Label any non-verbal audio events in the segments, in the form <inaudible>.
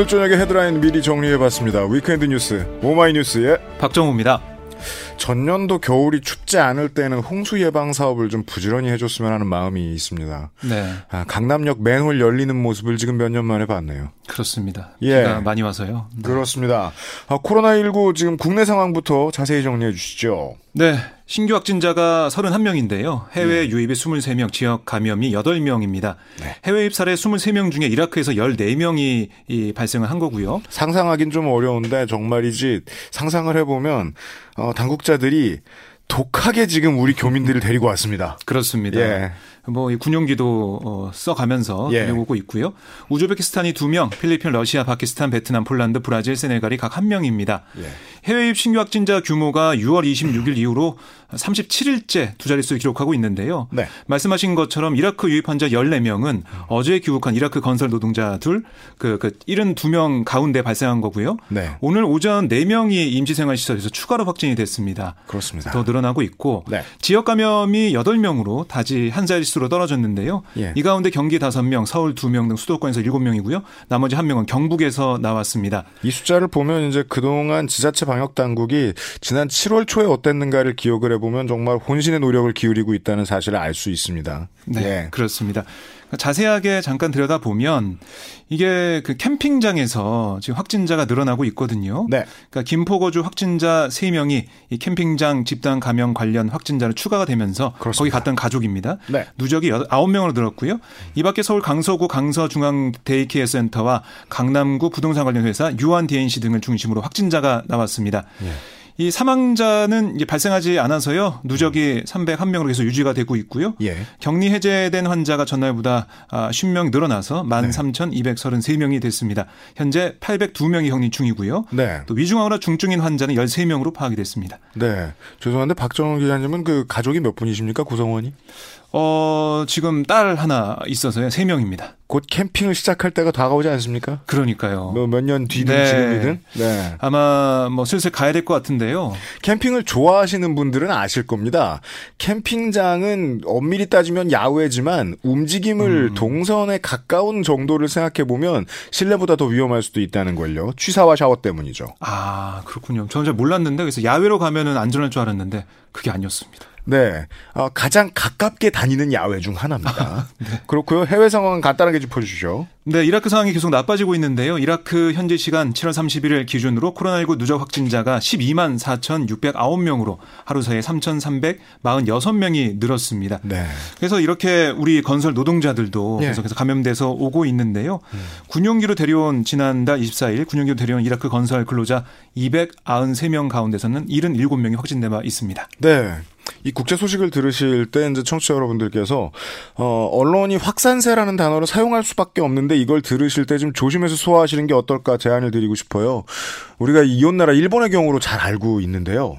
오늘 저녁에 헤드라인 미리 정리해봤습니다. 위크엔드 뉴스 오마이뉴스의 박정우입니다. 전년도 겨울이 춥지 않을 때는 홍수 예방 사업을 좀 부지런히 해줬으면 하는 마음이 있습니다. 네. 아, 강남역 맨홀 열리는 모습을 지금 몇 년 만에 봤네요. 그렇습니다. 예. 비가 많이 와서요. 네. 그렇습니다. 아, 코로나19 지금 국내 상황부터 자세히 정리해 주시죠. 네. 신규 확진자가 31명인데요. 해외 네. 유입이 23명, 지역 감염이 8명입니다. 네. 해외 유입 사례 23명 중에 이라크에서 14명이 이 발생을 한 거고요. 상상하긴 좀 어려운데 정말이지 상상을 해보면 어, 당국자들이 독하게 지금 우리 교민들을 데리고 왔습니다. 그렇습니다. 예. 뭐이 군용기도 어, 써가면서 예. 데려오고 있고요. 우즈베키스탄이 2명, 필리핀, 러시아, 파키스탄, 베트남, 폴란드, 브라질, 세네갈이 각 1명입니다. 예. 해외 입 신규 확진자 규모가 6월 26일 <laughs> 이후로 37일째 두 자릿수를 기록하고 있는데요. 네. 말씀하신 것처럼 이라크 유입 환자 14명은 어제 귀국한 이라크 건설 노동자 둘, 그, 그 72명 가운데 발생한 거고요. 네. 오늘 오전 4명이 임시생활시설에서 추가로 확진이 됐습니다. 그렇습니다. 더 늘어나고 있고 네. 지역 감염이 8명으로 다시 한 자릿수 로 떨어졌는데요. 예. 이 가운데 경기 5명, 서울 2명 등 수도권에서 7명이고요. 나머지 1명은 경북에서 나왔습니다. 이 숫자를 보면 이제 그동안 지자체 방역 당국이 지난 7월 초에 어땠는가를 기억을 해보면 정말 혼신의 노력을 기울이고 있다는 사실을 알 수 있습니다. 네, 예. 그렇습니다. 자세하게 잠깐 들여다 보면 이게 그 캠핑장에서 지금 확진자가 늘어나고 있거든요. 네. 그러니까 김포거주 확진자 3명이 이 캠핑장 집단 감염 관련 확진자로 추가가 되면서 그렇습니다. 거기 갔던 가족입니다. 네. 누적이 9명으로 늘었고요. 이 밖에 서울 강서구 강서중앙 데이케어 센터와 강남구 부동산 관련 회사 유한 DNC 등을 중심으로 확진자가 나왔습니다. 예. 이 사망자는 이제 발생하지 않아서요. 누적이 301명으로 계속 유지가 되고 있고요. 예. 격리 해제된 환자가 전날보다 10명 늘어나서 13,233명이 됐습니다. 현재 802명이 격리 중이고요. 네. 또 위중하거나 중증인 환자는 13명으로 파악이 됐습니다. 네. 죄송한데 박정훈 기자님은 그 가족이 몇 분이십니까? 구성원이? 어, 지금 딸 하나 있어서요. 3명입니다. 곧 캠핑을 시작할 때가 다가오지 않습니까? 그러니까요. 뭐 몇 년 뒤든 네. 지금이든. 네. 아마 뭐 슬슬 가야 될 것 같은데요. 캠핑을 좋아하시는 분들은 아실 겁니다. 캠핑장은 엄밀히 따지면 야외지만 움직임을 음. 동선에 가까운 정도를 생각해 보면 실내보다 더 위험할 수도 있다는 걸요. 취사와 샤워 때문이죠. 아, 그렇군요. 저는 잘 몰랐는데 그래서 야외로 가면은 안전할 줄 알았는데 그게 아니었습니다. 네. 어, 가장 가깝게 다니는 야외 중 하나입니다. 네. 그렇고요. 해외 상황은 간단하게 짚어주시죠. 네, 이라크 상황이 계속 나빠지고 있는데요. 이라크 현지 시간 7월 31일 기준으로 코로나19 누적 확진자가 12만 4,609명으로 하루 사이에 3,346명이 늘었습니다. 네. 그래서 이렇게 우리 건설 노동자들도 예. 계속해서 감염돼서 오고 있는데요. 군용기로 데려온 지난달 24일 군용기로 데려온 이라크 건설 근로자 293명 가운데서는 77명이 확진돼 봐 있습니다. 네. 이 국제 소식을 들으실 때 이제 청취자 여러분들께서 어, 언론이 확산세라는 단어를 사용할 수밖에 없는데 이걸 들으실 때 좀 조심해서 소화하시는 게 어떨까 제안을 드리고 싶어요. 우리가 이웃 나라 일본의 경우로 잘 알고 있는데요.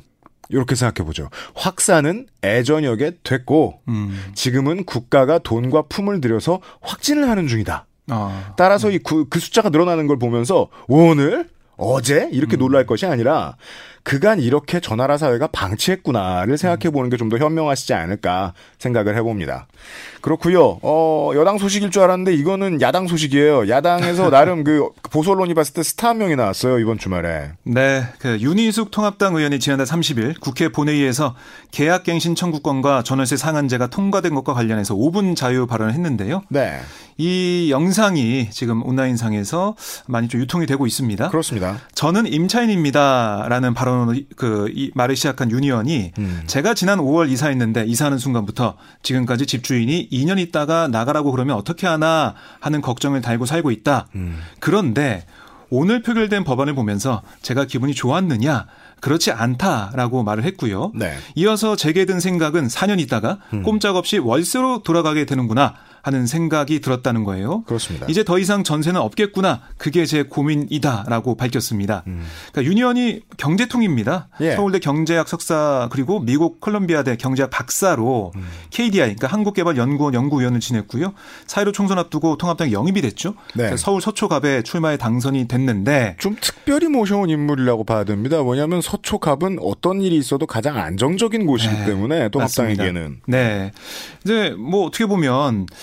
이렇게 생각해 보죠. 확산은 애저녁에 됐고 음. 지금은 국가가 돈과 품을 들여서 확진을 하는 중이다. 아, 따라서 이그 숫자가 늘어나는 걸 보면서 오늘 어제 이렇게 놀랄 것이 아니라 그간 이렇게 저 나라 사회가 방치했구나를 생각해 보는 게 좀 더 현명하시지 않을까 생각을 해봅니다. 그렇고요. 어, 여당 소식일 줄 알았는데 이거는 야당 소식이에요. 야당에서 <laughs> 나름 그 보수 언론이 봤을 때 스타 한 명이 나왔어요 이번 주말에. 네, 그 윤희숙 통합당 의원이 지난달 30일 국회 본회의에서 계약갱신 청구권과 전월세 상한제가 통과된 것과 관련해서 5분 자유 발언을 했는데요. 네, 이 영상이 지금 온라인상에서 많이 좀 유통이 되고 있습니다. 그렇습니다. 저는 임차인입니다라는 발언으로 그 이 말을 시작한 윤 의원이 음. 제가 지난 5월 이사했는데 이사하는 순간부터 지금까지 집주인이 2년 있다가 나가라고 그러면 어떻게 하나 하는 걱정을 달고 살고 있다. 음. 그런데 오늘 표결된 법안을 보면서 제가 기분이 좋았느냐? 그렇지 않다라고 말을 했고요. 네. 이어서 제게 든 생각은 4년 있다가 음. 꼼짝없이 월세로 돌아가게 되는구나 하는 생각이 들었다는 거예요. 그렇습니다. 이제 더 이상 전세는 없겠구나. 그게 제 고민이다라고 밝혔습니다. 그러니까 유니언이 경제통입니다. 음. 예. 서울대 경제학 석사 그리고 미국 콜롬비아대 경제학 박사로 음. KDI 그러니까 한국개발연구원 연구위원을 지냈고요. 사회로 총선 앞두고 통합당 영입이 됐죠. 네. 그래서 서울 서초갑에 출마에 당선이 됐는데 좀 특별히 모셔온 인물이라고 봐야 됩니다. 뭐냐면 서초갑은 어떤 일이 있어도 가장 안정적인 곳이기 네, 때문에 또 맞습니다. 합당에게는 네. 이제 뭐 어떻게 보면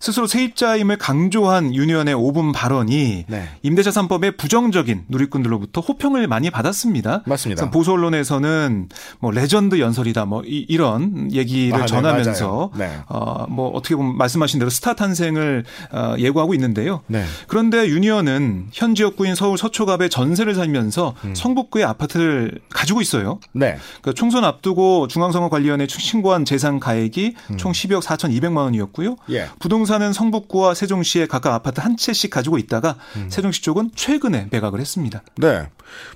스스로 세입자임을 강조한 윤 의원의 5분 발언이 네. 임대차 3법의 부정적인 누리꾼들로부터 호평을 많이 받았습니다. 맞습니다. 보수 언론에서는 뭐 레전드 연설이다 뭐 이, 런 얘기를 아, 네, 전하면서. 네. 어, 뭐 어떻게 보면 말씀하신 대로 스타 탄생을 어, 예고하고 있는데요. 네. 그런데 유니언은 현 지역구인 서울 서초갑에 전세를 살면서 음. 성북구에 아파트를 가지고 있어요. 네. 그러니까 총선 앞두고 중앙선거관리위원회 신고한 재산 가액이 총 12억 4,200만 원이었고요. 음. 예. 부동 산은 성북구와 세종시에 각각 아파트 한 채씩 가지고 있다가 음. 세종시 쪽은 최근에 매각을 했습니다. 네.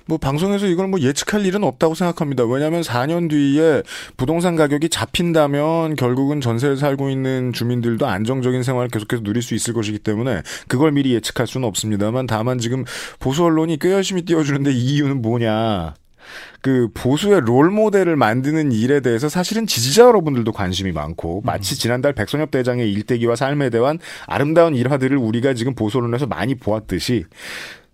뭐 방송에서 이걸 뭐 예측할 일은 없다고 생각합니다. 왜냐하면 4년 뒤에 부동산 가격이 잡힌다면 결국은 전세를 살고 있는 주민들도 안정적인 생활을 계속해서 누릴 수 있을 것이기 때문에 그걸 미리 예측할 수는 없습니다만 다만 지금 보수 언론이 꽤 열심히 띄워주는데 이 이유는 뭐냐. 그 보수의 롤 모델을 만드는 일에 대해서 사실은 지지자 여러분들도 관심이 많고 마치 지난달 백선엽 대장의 일대기와 삶의 대환 아름다운 일화들을 우리가 지금 보수 언론에서 많이 보았듯이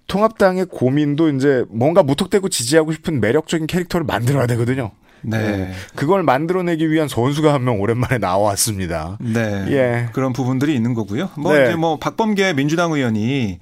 통합당의 고민도 이제 뭔가 무턱대고 지지하고 싶은 매력적인 캐릭터를 만들어야 되거든요. 네. 그걸 만들어내기 위한 선수가 한 명 오랜만에 나왔습니다. 네. 예. 그런 부분들이 있는 거고요. 뭐 네. 이제 뭐 박범계 민주당 의원이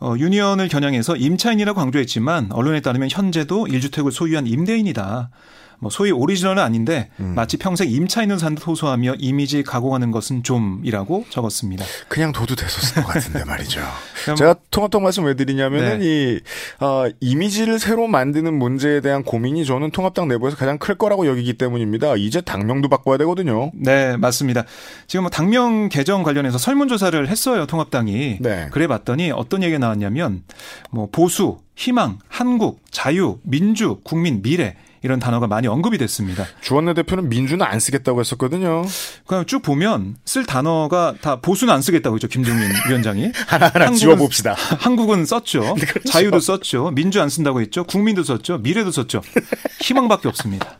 어 유니언을 겨냥해서 임차인이라고 강조했지만 언론에 따르면 현재도 1주택을 소유한 임대인이다. 뭐 소위 오리지널은 아닌데 음. 마치 평생 임차인을 산듯 호소하며 이미지 가공하는 것은 좀이라고 적었습니다. 그냥 둬도 됐었을 것 같은데 말이죠. <laughs> 제가 통합당 말씀 왜 드리냐면은 네. 이 어, 이미지를 새로 만드는 문제에 대한 고민이 저는 통합당 내부에서 가장 클 거라고 여기기 때문입니다. 이제 당명도 바꿔야 되거든요. 네, 맞습니다. 지금 뭐 당명 개정 관련해서 설문조사를 했어요, 통합당이. 네. 그래 봤더니 어떤 얘기가 나왔냐면, 뭐, 보수, 희망, 한국, 자유, 민주, 국민, 미래, 이런 단어가 많이 언급이 됐습니다. 주원내 대표는 민주는 안 쓰겠다고 했었거든요. 그냥 쭉 보면 쓸 단어가 다 보수는 안 쓰겠다고 했죠, 김종민 <laughs> 위원장이. 하나하나 지워봅시다. 한국은 썼죠. <laughs> 그렇죠. 자유도 썼죠. 민주 안 쓴다고 했죠. 국민도 썼죠. 미래도 썼죠. 희망밖에 없습니다.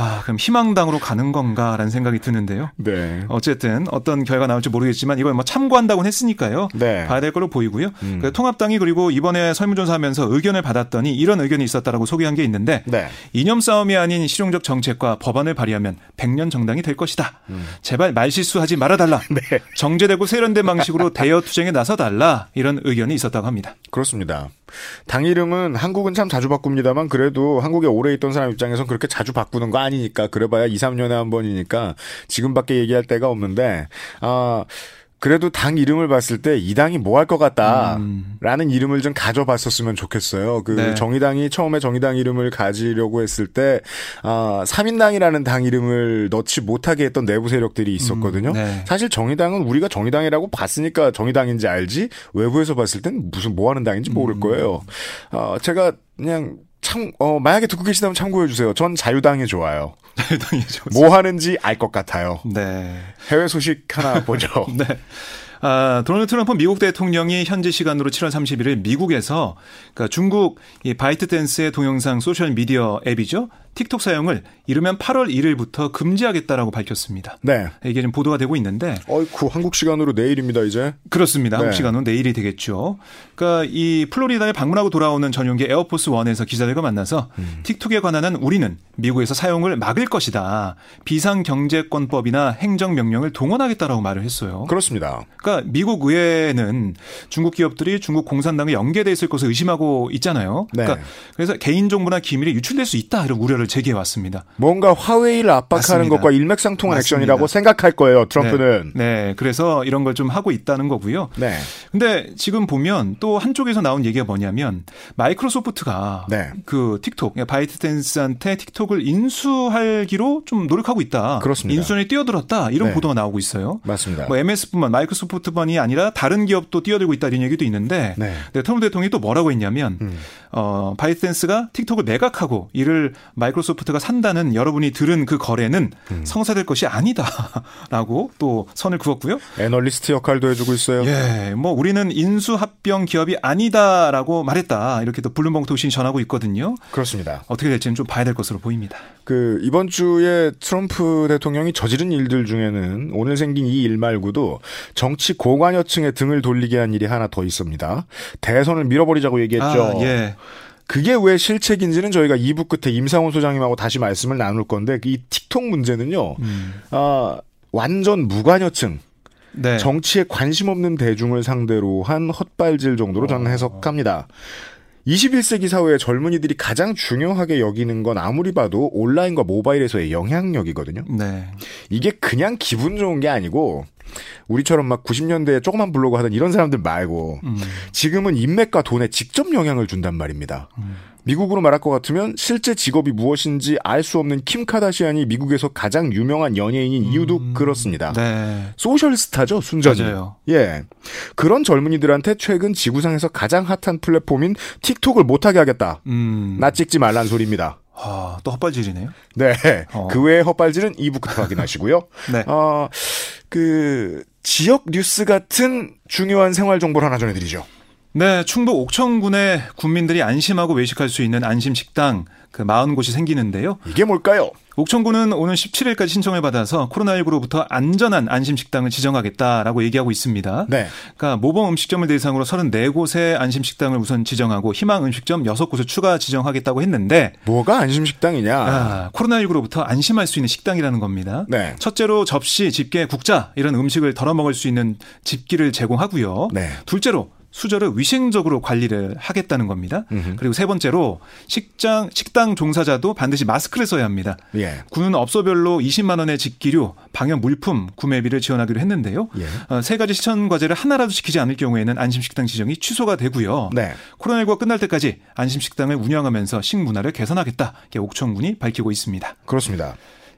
아, 그럼 희망당으로 가는 건가라는 생각이 드는데요. 네. 어쨌든 어떤 결과 나올지 모르겠지만 이걸 뭐 참고한다고는 했으니까요. 네. 봐야 될 걸로 보이고요. 음. 그 통합당이 그리고 이번에 설문조사하면서 의견을 받았더니 이런 의견이 있었다라고 소개한 게 있는데 네. 이념 싸움이 아닌 실용적 정책과 법안을 발의하면 100년 정당이 될 것이다. 제발 말실수하지 말아달라. 음. <laughs> 네. 정제되고 세련된 방식으로 대여 투쟁에 나서달라. 이런 의견이 있었다고 합니다. 그렇습니다. 당 이름은 한국은 참 자주 바꿉니다만 그래도 한국에 오래 있던 사람 입장에선 그렇게 자주 바꾸는 거 아니니까. 그래봐야 2, 3년에 한 번이니까 지금밖에 얘기할 데가 없는데 아 그래도 당 이름을 봤을 때 이 당이 뭐 할 것 같다라는 이름을 좀 가져봤었으면 좋겠어요. 그 네. 정의당이 처음에 정의당 이름을 가지려고 했을 때 아, 3인당이라는 당 이름을 넣지 못하게 했던 내부 세력들이 있었거든요. 음, 네. 사실 정의당은 우리가 정의당이라고 봤으니까 정의당인지 알지 외부에서 봤을 땐 무슨 뭐 하는 당인지 모를 음. 거예요. 어, 제가 그냥 참, 어, 만약에 듣고 계시다면 참고해 주세요. 전 자유당이 좋아요. 뭐 하는지 알 것 같아요. 네. 해외 소식 하나 <laughs> 보죠. 네. 아, 도널드 트럼프 미국 대통령이 현지 시간으로 7월 31일 미국에서 그러니까 중국 이 바이트 댄스의 동영상 소셜 미디어 앱이죠. 틱톡 사용을 이르면 8월 1일부터 금지하겠다라고 밝혔습니다. 네. 이게 지금 보도가 되고 있는데 어이쿠, 한국 시간으로 내일입니다, 이제. 그렇습니다. 한국 네. 시간은 내일이 되겠죠. 그러니까 이 플로리다에 방문하고 돌아오는 전용기 에어포스 원에서 기자들과 만나서 음. 틱톡에 관한 한 우리는 미국에서 사용을 막을 것이다. 비상경제권법이나 행정명령을 동원하겠다라고 말을 했어요. 그렇습니다. 그러니까 미국 의회는 중국 기업들이 중국 공산당에 연계돼 있을 것을 의심하고 있잖아요. 네. 그러니까 그래서 개인 정보나 기밀이 유출될 수 있다 이런 우려를 제기해 왔습니다. 뭔가 화웨이를 압박하는 맞습니다. 것과 일맥상통한 맞습니다. 액션이라고 생각할 거예요, 트럼프는. 네. 네. 그래서 이런 걸 좀 하고 있다는 거고요. 네. 근데 지금 보면 또 한쪽에서 나온 얘기가 뭐냐면 마이크로소프트가 네. 그 틱톡 바이트댄스한테 틱톡을 인수하기로 좀 노력하고 있다. 그렇습니다. 인수에 뛰어들었다. 이런 네. 보도가 나오고 있어요. 맞습니다. 뭐 MS뿐만 마이크로소프트만이 아니라 다른 기업도 뛰어들고 있다 이런 얘기도 있는데 네. 네, 트럼프 대통령이 또 뭐라고 했냐면 음. 어, 바이트댄스가 틱톡을 매각하고 이를 마이크로소프트가 산다는 여러분이 들은 그 거래는 음. 성사될 것이 아니다라고 <laughs> 또 선을 그었고요. 애널리스트 역할도 해주고 있어요. 예, 뭐 우리는 인수 합병 기업이 아니다라고 말했다 이렇게 또 블룸버그 통신이 전하고 있거든요. 그렇습니다. 어떻게 될지는 좀 봐야 될 것으로 보입니다. 그 이번 주에 트럼프 대통령이 저지른 일들 중에는 오늘 생긴 이 일 말고도 정치 고관여층의 등을 돌리게 한 일이 하나 더 있습니다. 대선을 밀어버리자고 얘기했죠. 아, 예. 그게 왜 실책인지는 저희가 2부 끝에 임상훈 소장님하고 다시 말씀을 나눌 건데 이 틱톡 문제는요. 음. 아, 완전 무관여층 네. 정치에 관심 없는 대중을 상대로 한 헛발질 정도로 저는 해석합니다. 21세기 사회의 젊은이들이 가장 중요하게 여기는 건 아무리 봐도 온라인과 모바일에서의 영향력이거든요. 네. 이게 그냥 기분 좋은 게 아니고 우리처럼 막 90년대에 조그만 블로그 하던 이런 사람들 말고 음. 지금은 인맥과 돈에 직접 영향을 준단 말입니다. 미국으로 말할 것 같으면 실제 직업이 무엇인지 알 수 없는 킴 카다시안이 미국에서 가장 유명한 연예인인 이유도 그렇습니다. 네. 소셜 스타죠, 순전히. 맞아요. 예. 그런 젊은이들한테 최근 지구상에서 가장 핫한 플랫폼인 틱톡을 못하게 하겠다. 음. 나 찍지 말란 소리입니다. 아, 또 헛발질이네요. 네. 어. 그 외의 헛발질은 2부 끝에 확인하시고요. <laughs> 네. 어, 그, 지역 뉴스 같은 중요한 생활 정보를 하나 전해드리죠. 네, 충북 옥천군에 군민들이 안심하고 외식할 수 있는 안심 식당 그 40곳이 생기는데요. 이게 뭘까요? 옥천군은 오늘 17일까지 신청을 받아서 코로나19로부터 안전한 안심 식당을 지정하겠다라고 얘기하고 있습니다. 네. 그러니까 모범 음식점을 대상으로 34곳의 안심 식당을 우선 지정하고 희망 음식점 6곳을 추가 지정하겠다고 했는데 뭐가 안심 식당이냐? 아, 코로나19로부터 안심할 수 있는 식당이라는 겁니다. 네. 첫째로 접시, 집게, 국자 이런 음식을 덜어 먹을 수 있는 집기를 제공하고요. 네. 둘째로 수저를 위생적으로 관리를 하겠다는 겁니다. 그리고 세 번째로 식장 식당 종사자도 반드시 마스크를 써야 합니다. 예. 군은 업소별로 20만 원의 직기류, 방역 물품 구매비를 지원하기로 했는데요. 예. 어, 세 가지 실천 과제를 하나라도 지키지 않을 경우에는 안심 식당 지정이 취소가 되고요. 네. 코로나19가 끝날 때까지 안심 식당을 운영하면서 식문화를 개선하겠다. 이렇게 옥천군이 밝히고 있습니다. 그렇습니다.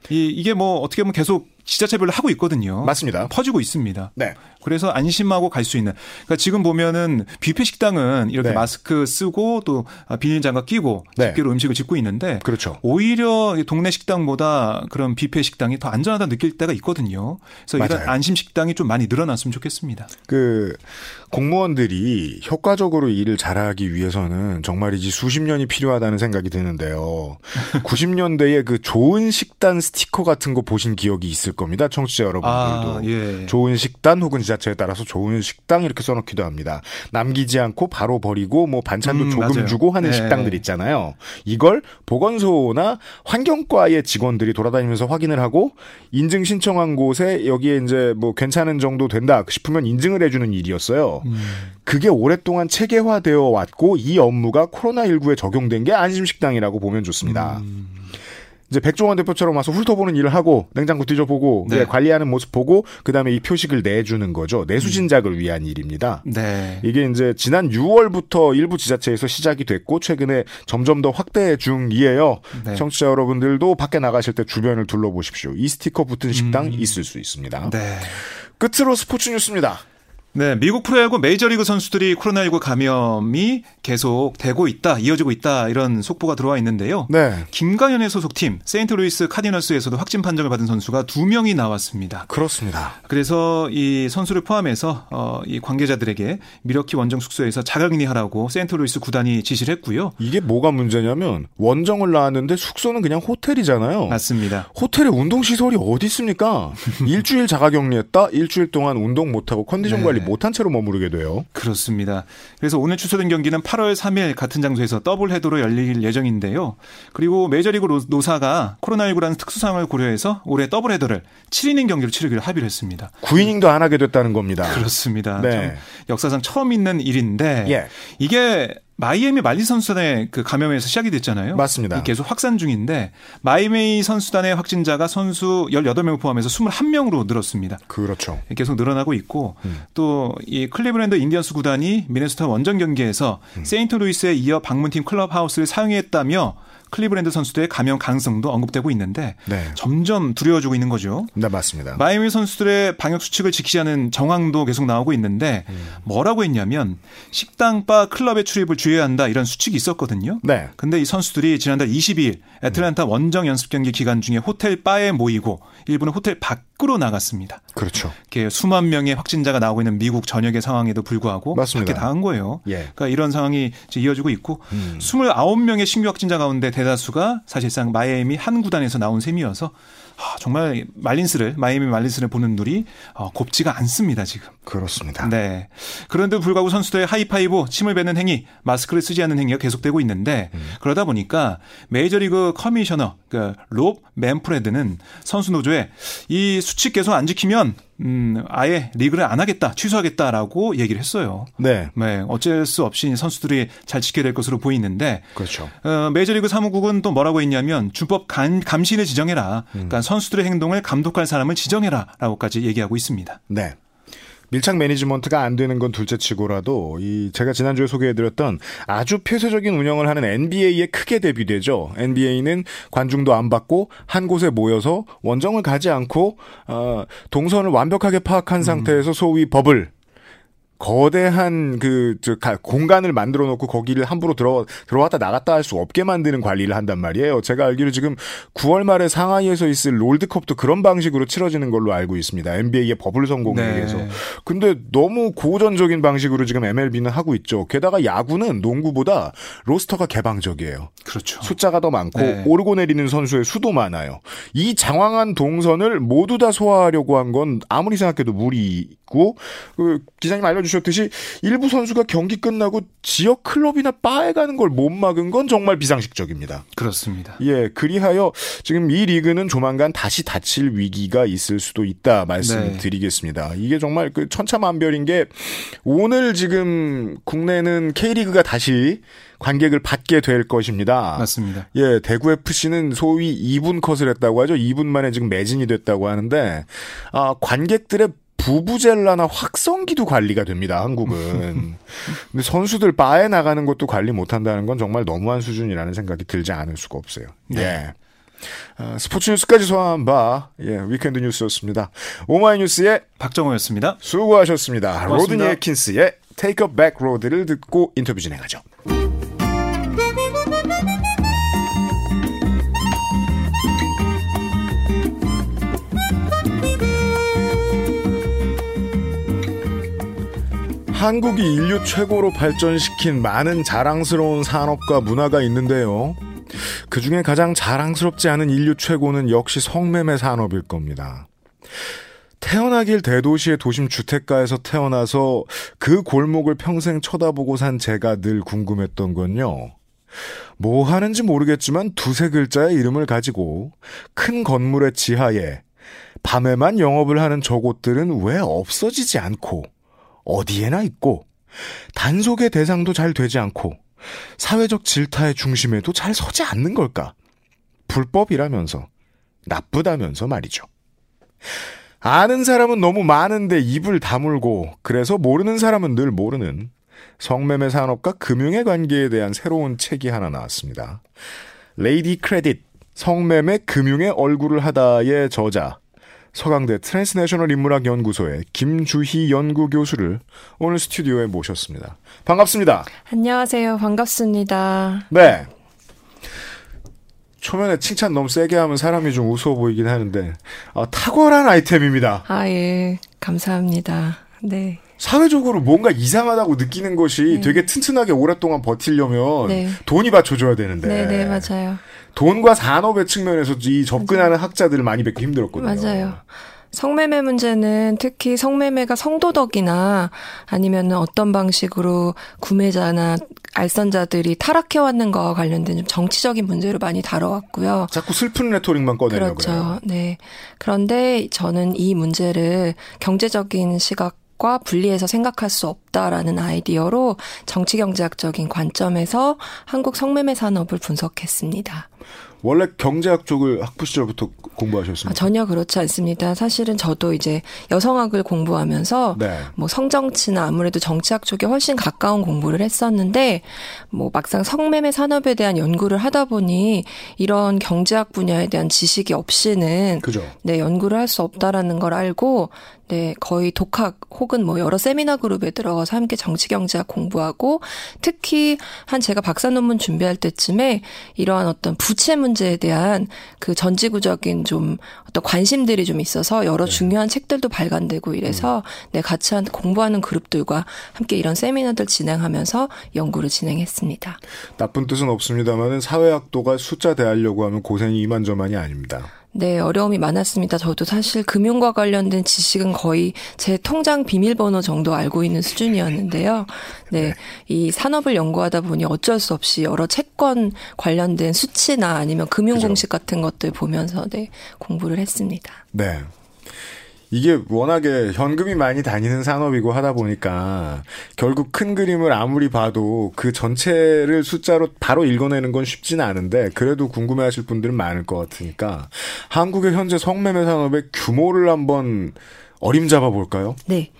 이, 이게 뭐 어떻게 보면 계속 지자체별로 하고 있거든요. 맞습니다. 퍼지고 있습니다. 네. 그래서 안심하고 갈 수 있는. 그러니까 지금 보면은 뷔페 식당은 이렇게 네. 마스크 쓰고 또 비닐 장갑 끼고 네. 집게로 음식을 짓고 있는데 그렇죠. 오히려 이 동네 식당보다 그런 뷔페 식당이 더 안전하다 느낄 때가 있거든요. 그래서 이런 맞아요. 안심 식당이 좀 많이 늘어났으면 좋겠습니다. 그 공무원들이 효과적으로 일을 잘하기 위해서는 정말이지 수십 년이 필요하다는 생각이 드는데요. <laughs> 90년대에 그 좋은 식단 스티커 같은 거 보신 기억이 있을 겁니다. 청취자 여러분들도. 아, 예. 좋은 식단 혹은 지자체에 따라서 좋은 식당 이렇게 써놓기도 합니다. 남기지 않고 바로 버리고 뭐 반찬도 음, 조금 맞아요. 주고 하는 네. 식당들 있잖아요. 이걸 보건소나 환경과의 직원들이 돌아다니면서 확인을 하고 인증 신청한 곳에 여기에 이제 뭐 괜찮은 정도 된다 싶으면 인증을 해주는 일이었어요. 음. 그게 오랫동안 체계화되어 왔고 이 업무가 코로나19에 적용된 게 안심식당이라고 보면 좋습니다. 음. 이제 백종원 대표처럼 와서 훑어보는 일을 하고 냉장고 뒤져보고 네. 예, 관리하는 모습 보고 그다음에 이 표식을 내주는 거죠. 내수진작을 위한 일입니다. 네. 이게 이제 지난 6월부터 일부 지자체에서 시작이 됐고 최근에 점점 더 확대 중이에요. 네. 청취자 여러분들도 밖에 나가실 때 주변을 둘러보십시오. 이 스티커 붙은 식당 음. 있을 수 있습니다. 네. 끝으로 스포츠 뉴스입니다. 네, 미국 프로야구 메이저리그 선수들이 코로나19 감염이 계속 되고 있다, 이어지고 있다 이런 속보가 들어와 있는데요. 네. 김광현의 소속팀 세인트루이스 카디너스에서도 확진 판정을 받은 선수가 두 명이 나왔습니다. 그렇습니다. 그래서 이 선수를 포함해서 어, 이 관계자들에게 밀워키 원정 숙소에서 자가격리하라고 세인트루이스 구단이 지시를 했고요. 이게 뭐가 문제냐면 원정을 나왔는데 숙소는 그냥 호텔이잖아요. 맞습니다. 호텔에 운동 시설이 어디 있습니까? <laughs> 일주일 자가격리했다? 일주일 동안 운동 못하고 컨디션 네. 관리 못한 채로 머무르게 돼요. 그렇습니다. 그래서 오늘 취소된 경기는 8월 3일 같은 장소에서 더블 헤더로 열릴 예정인데요. 그리고 메이저리그 로- 노사가 코로나19라는 특수 상황을 고려해서 올해 더블 헤더를 7이닝 경기로 치르기로 합의를 했습니다. 9이닝도 안 하게 됐다는 겁니다. 그렇습니다. 네. 참 역사상 처음 있는 일인데 예. 이게 마이애미 말린스 선수단의 그 감염에서 시작이 됐잖아요. 맞습니다. 이 계속 확산 중인데 마이애미 선수단의 확진자가 선수 18명을 포함해서 21명으로 늘었습니다. 그렇죠. 계속 늘어나고 있고 음. 또이 클리브랜드 인디언스 구단이 미네소타 원정 경기에서 음. 세인트 루이스에 이어 방문팀 클럽하우스를 사용했다며 클리브랜드 선수들의 감염 가능성도 언급되고 있는데 네. 점점 두려워지고 있는 거죠. 네, 맞습니다. 마이애미 선수들의 방역 수칙을 지키지 않은 정황도 계속 나오고 있는데 음. 뭐라고 했냐면 식당, 바, 클럽의 출입을 주의해야 한다 이런 수칙이 있었거든요. 네. 근데 이 선수들이 지난달 22일 애틀란타 원정 연습 경기 기간 중에 호텔 바에 모이고 일부는 호텔 밖으로 나갔습니다. 그렇죠. 이렇게 수만 명의 확진자가 나오고 있는 미국 전역의 상황에도 불구하고 맞습니다. 밖에 나간 거예요. 예. 그러니까 이런 상황이 이어지고 있고 음. 29명의 신규 확진자 가운데 대다수가 사실상 마이애미 한 구단에서 나온 셈이어서 아, 정말 말린스를 마이애미 말린스를 보는 눈이 어, 곱지가 않습니다 지금. 그렇습니다. 네. 그런데 불구하고 선수들의 하이파이브, 침을 뱉는 행위, 마스크를 쓰지 않는 행위가 계속되고 있는데 음. 그러다 보니까 메이저리그 커미셔너, 그러니까 롭 맨프레드는 선수 노조 에 이 수칙 계속 안 지키면 음, 아예 리그를 안 하겠다, 취소하겠다라고 얘기를 했어요. 네. 네, 어쩔 수 없이 선수들이 잘 지켜야 될 것으로 보이는데, 그렇죠. 어, 메이저리그 사무국은 또 뭐라고 했냐면 준법 감, 감시를 지정해라. 그러니까 선수들의 행동을 감독할 사람을 지정해라 라고까지 얘기하고 있습니다. 네. 밀착 매니지먼트가 안 되는 건 둘째치고라도 이 제가 지난주에 소개해드렸던 아주 폐쇄적인 운영을 하는 NBA에 크게 대비되죠. NBA는 관중도 안 받고 한 곳에 모여서 원정을 가지 않고 어, 동선을 완벽하게 파악한 상태에서 소위 버블 거대한 그, 저, 가, 공간을 만들어 놓고 거기를 함부로 들어, 들어왔다 나갔다 할 수 없게 만드는 관리를 한단 말이에요. 제가 알기로 지금 9월 말에 상하이에서 있을 롤드컵도 그런 방식으로 치러지는 걸로 알고 있습니다. NBA의 버블 성공에 네. 의해서. 근데 너무 고전적인 방식으로 지금 MLB는 하고 있죠. 게다가 야구는 농구보다 로스터가 개방적이에요. 그렇죠. 숫자가 더 많고 네. 오르고 내리는 선수의 수도 많아요. 이 장황한 동선을 모두 다 소화하려고 한 건 아무리 생각해도 무리고 그 기자님 알려주 셨듯이 일부 선수가 경기 끝나고 지역 클럽이나 바에 가는 걸 못 막은 건 정말 비상식적입니다. 그렇습니다. 예, 그리하여 지금 이 리그는 조만간 다시 닫힐 위기가 있을 수도 있다 말씀을 네. 드리겠습니다. 이게 정말 그 천차만별인 게 오늘 지금 국내는 K리그가 다시 관객을 받게 될 것입니다. 맞습니다. 예, 대구 FC는 소위 2분 컷을 했다고 하죠. 2분 만에 지금 매진이 됐다고 하는데 아, 관객들의 부부젤라나 확성기도 관리가 됩니다. 한국은. 근데 선수들 바에 나가는 것도 관리 못 한다는 건 정말 너무한 수준이라는 생각이 들지 않을 수가 없어요. 예. 아, 스포츠 뉴스까지 소화한 바, 예, 위켄드 뉴스였습니다. 오마이뉴스의 박정호였습니다. 수고하셨습니다. 고맙습니다. 로드니 에킨스의 Take a Back Road를 듣고 인터뷰 진행하죠. 한국이 인류 최고로 발전시킨 많은 자랑스러운 산업과 문화가 있는데요. 그 중에 가장 자랑스럽지 않은 인류 최고는 역시 성매매 산업일 겁니다. 태어나길 대도시의 도심 주택가에서 태어나서 그 골목을 평생 쳐다보고 산 제가 늘 궁금했던 건요. 뭐 하는지 모르겠지만 두세 글자의 이름을 가지고 큰 건물의 지하에 밤에만 영업을 하는 저곳들은 왜 없어지지 않고 어디에나 있고 단속의 대상도 잘 되지 않고 사회적 질타의 중심에도 잘 서지 않는 걸까? 불법이라면서 나쁘다면서 말이죠. 아는 사람은 너무 많은데 입을 다물고 그래서 모르는 사람은 늘 모르는 성매매 산업과 금융의 관계에 대한 새로운 책이 하나 나왔습니다. 레이디 크레딧 성매매 금융의 얼굴을 하다의 저자 서강대 트랜스내셔널 인문학 연구소의 김주희 연구 교수를 오늘 스튜디오에 모셨습니다. 반갑습니다. 안녕하세요. 반갑습니다. 네. 초면에 칭찬 너무 세게 하면 사람이 좀 우스워 보이긴 하는데 아, 탁월한 아이템입니다. 아, 예. 감사합니다. 네. 사회적으로 뭔가 이상하다고 느끼는 것이 되게 튼튼하게 오랫동안 버티려면 네. 돈이 받쳐줘야 되는데 네, 네, 맞아요. 돈과 산업의 측면에서 이 접근하는 학자들을 많이 뵙기 힘들었거든요. 맞아요. 성매매 문제는 특히 성매매가 성도덕이나 아니면 어떤 방식으로 구매자나 알선자들이 타락해왔는 거와 관련된 좀 정치적인 문제로 많이 다뤄왔고요. 자꾸 슬픈 레토릭만 꺼내려고 그렇죠. 그래요. 네. 그런데 저는 이 문제를 경제적인 시각 과 분리해서 생각할 수 없다라는 아이디어로 정치 경제학적인 관점에서 한국 성매매 산업을 분석했습니다. 원래 경제학 쪽을 학부 시절부터 아, 공부하셨습니까? 전혀 그렇지 않습니다. 사실은 저도 이제 여성학을 공부하면서 네. 뭐 성정치나 아무래도 정치학 쪽에 훨씬 가까운 공부를 했었는데 뭐 막상 성매매 산업에 대한 연구를 하다 보니 이런 경제학 분야에 대한 지식이 없이는 그죠. 네, 연구를 할 수 없다라는 걸 알고 네, 거의 독학 혹은 뭐 여러 세미나 그룹에 들어가서 함께 정치 경제학 공부하고 특히 한 제가 박사 논문 준비할 때쯤에 이러한 어떤 부채 문제에 대한 그 전지구적인 좀 어떤 관심들이 좀 있어서 여러 중요한 책들도 발간되고 이래서 네, 같이 한 공부하는 그룹들과 함께 이런 세미나들 진행하면서 연구를 진행했습니다. 나쁜 뜻은 없습니다만은 사회학도가 숫자 대하려고 하면 고생이 이만저만이 아닙니다. 네, 어려움이 많았습니다. 저도 사실 금융과 관련된 지식은 거의 제 통장 비밀번호 정도 알고 있는 수준이었는데요. 네, 이 산업을 연구하다 보니 어쩔 수 없이 여러 채권 관련된 수치나 아니면 금융. 공식 같은 것들 보면서 네, 공부를 했습니다. 네. 이게 워낙에 현금이 많이 다니는 산업이고 하다 보니까 결국 큰 그림을 아무리 봐도 그 전체를 숫자로 바로 읽어내는 건 쉽지는 않은데 그래도 궁금해하실 분들은 많을 것 같으니까 한국의 현재 성매매 산업의 규모를 한번 어림잡아 볼까요? 네.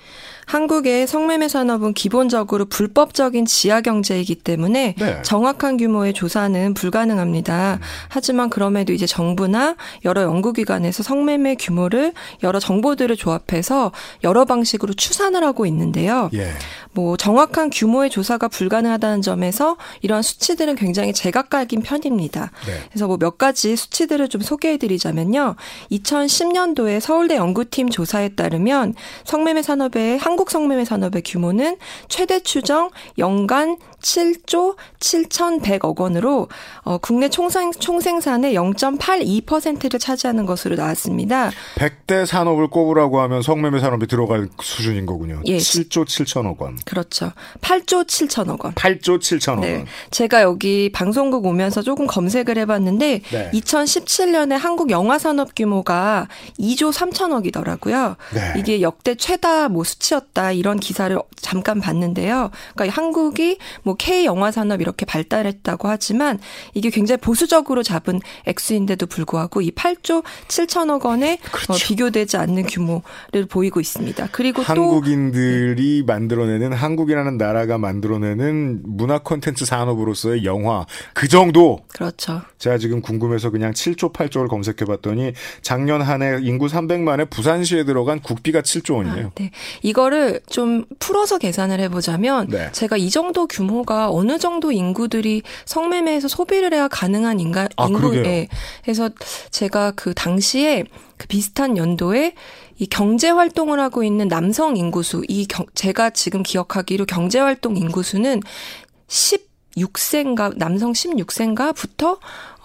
한국의 성매매 산업은 기본적으로 불법적인 지하 경제이기 때문에 네. 정확한 규모의 조사는 불가능합니다. 하지만 그럼에도 이제 정부나 여러 연구기관에서 성매매 규모를 여러 정보들을 조합해서 여러 방식으로 추산을 하고 있는데요. 예. 뭐 정확한 규모의 조사가 불가능하다는 점에서 이러한 수치들은 굉장히 제각각인 편입니다. 네. 그래서 뭐 몇 가지 수치들을 좀 소개해 드리자면요. 2010년도에 서울대 연구팀 조사에 따르면 성매매 산업의 한국 성매매 산업의 규모는 최대 추정 연간 7조 7,100억 원으로 어, 국내 총생, 총생산의 0.82%를 차지하는 것으로 나왔습니다. 100대 산업을 꼽으라고 하면 성매매 산업이 들어갈 수준인 거군요. 예. 7조 7천억 원. 그렇죠. 8조 7천억 원. 8조 7천억 네. 원. 제가 여기 방송국 오면서 조금 검색을 해봤는데 네. 2017년에 한국 영화 산업 규모가 2조 3천억이더라고요. 네. 이게 역대 최다 뭐 수치였 다 이런 기사를 잠깐 봤는데요. 그러니까 한국이 뭐 K 영화 산업 이렇게 발달했다고 하지만 이게 굉장히 보수적으로 잡은 액수인데도 불구하고 이 8조 7천억 원에 그렇죠. 어, 비교되지 않는 규모를 보이고 있습니다. 그리고 또 한국인들이 만들어내는 한국이라는 나라가 만들어내는 문화 콘텐츠 산업으로서의 영화 그 정도 그렇죠. 제가 지금 궁금해서 그냥 7조 8조를 검색해봤더니 작년 한 해 인구 300만에 부산시에 들어간 국비가 7조 원이에요. 네. 이거 를 좀 풀어서 계산을 해보자면 네. 제가 이 정도 규모가 어느 정도 인구들이 성매매에서 소비를 해야 가능한 인간 아. 인구에 그래서 제가 그 당시에 그 비슷한 연도에 이 경제 활동을 하고 있는 남성 인구수 이 경, 제가 지금 기억하기로 경제 활동 인구수는 16세인가 남성 16세인가부터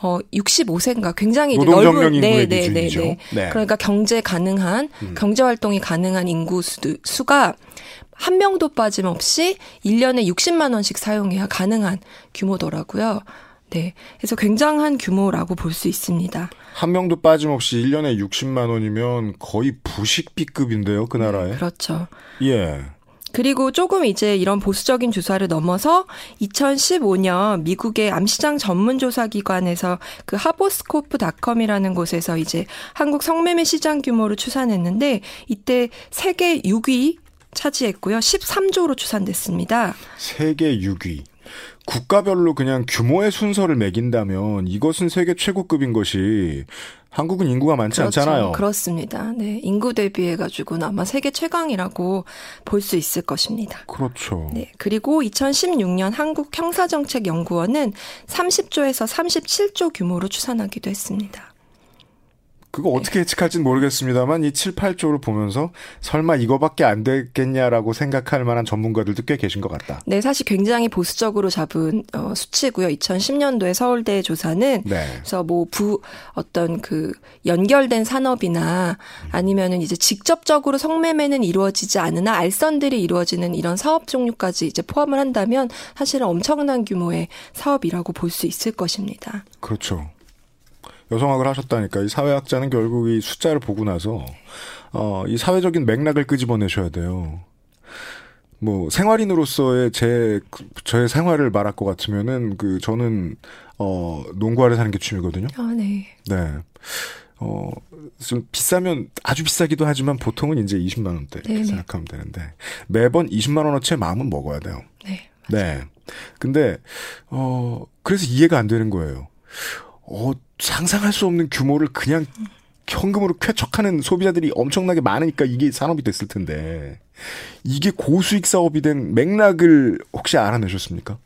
어 65세인가 굉장히 이제 넓은 네, 네, 네. 네. 네. 그러니까 경제 가능한 음. 경제 활동이 가능한 인구 수, 수가 한 명도 빠짐없이 1년에 60만 원씩 사용해야 가능한 규모더라고요. 네. 그래서 굉장한 규모라고 볼 수 있습니다. 한 명도 빠짐없이 1년에 60만 원이면 거의 부식비급인데요, 그 나라에. 그렇죠. 예. 그리고 조금 이제 이런 보수적인 조사를 넘어서 2015년 미국의 암시장 전문 조사 기관에서 그 하보스코프닷컴이라는 곳에서 이제 한국 성매매 시장 규모를 추산했는데 이때 세계 6위 차지했고요. 13조로 추산됐습니다. 세계 6위. 국가별로 그냥 규모의 순서를 매긴다면 이것은 세계 최고급인 것이 한국은 인구가 많지 않잖아요. 그렇습니다. 네. 인구 대비해 가지고는 아마 세계 최강이라고 볼 수 있을 것입니다. 그렇죠. 네. 그리고 2016년 한국 형사정책연구원은 30조에서 37조 규모로 추산하기도 했습니다. 그거 어떻게 예측할지는 모르겠습니다만 이 7, 8조를 보면서 설마 이거밖에 안 되겠냐라고 생각할 만한 전문가들도 꽤 계신 것 같다. 네, 사실 굉장히 보수적으로 잡은 어, 수치고요. 2010년도에 서울대 조사는 네. 그래서 뭐 부 어떤 그 연결된 산업이나 아니면은 이제 직접적으로 성매매는 이루어지지 않으나 알선들이 이루어지는 이런 사업 종류까지 이제 포함을 한다면 사실은 엄청난 규모의 사업이라고 볼 수 있을 것입니다. 그렇죠. 여성학을 하셨다니까 이 사회학자는 결국 이 숫자를 보고 나서 어, 이 사회적인 맥락을 끄집어내셔야 돼요. 뭐 생활인으로서의 제 저의 생활을 말할 것 같으면은 그 저는 어 농구화를 사는 게 취미거든요. 아, 네. 네. 어, 좀 비싸면 아주 비싸기도 하지만 보통은 이제 20만 원대 네네. 생각하면 되는데 매번 20만 원어치의 마음은 먹어야 돼요. 네. 네. 근데 어 그래서 이해가 안 되는 거예요. 어 상상할 수 없는 규모를 그냥 현금으로 쾌척하는 소비자들이 엄청나게 많으니까 이게 산업이 됐을 텐데 이게 고수익 사업이 된 맥락을 혹시 알아내셨습니까?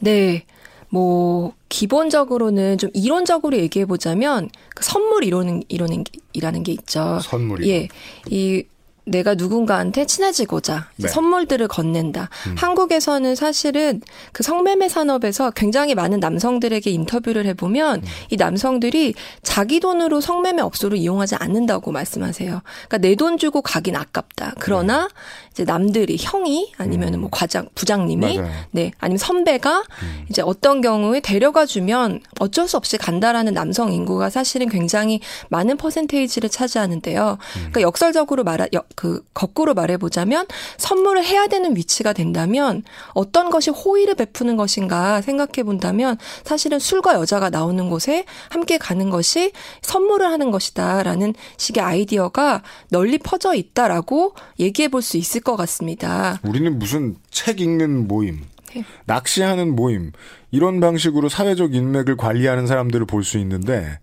네. 뭐 기본적으로는 좀 이론적으로 얘기해 보자면 그 선물 이론은 이론이라는 게 있죠. 선물이. 예. 이 내가 누군가한테 친해지고자 네. 선물들을 건넨다. 음. 한국에서는 사실은 그 성매매 산업에서 굉장히 많은 남성들에게 인터뷰를 해보면 음. 이 남성들이 자기 돈으로 성매매 업소를 이용하지 않는다고 말씀하세요. 그러니까 내 돈 주고 가긴 아깝다. 그러나 이제 남들이 형이 아니면 뭐 과장 부장님이 음. 맞아요. 네 아니면 선배가 이제 어떤 경우에 데려가 주면 어쩔 수 없이 간다라는 남성 인구가 사실은 굉장히 많은 퍼센테이지를 차지하는데요. 그러니까 역설적으로 말하 여- 그 거꾸로 말해 보자면 선물을 해야 되는 위치가 된다면 어떤 것이 호의를 베푸는 것인가 생각해 본다면 사실은 술과 여자가 나오는 곳에 함께 가는 것이 선물을 하는 것이다라는 식의 아이디어가 널리 퍼져 있다라고 얘기해 볼 수 있을 것 같습니다. 우리는 무슨 책 읽는 모임, 네. 낚시하는 모임, 이런 방식으로 사회적 인맥을 관리하는 사람들을 볼 수 있는데,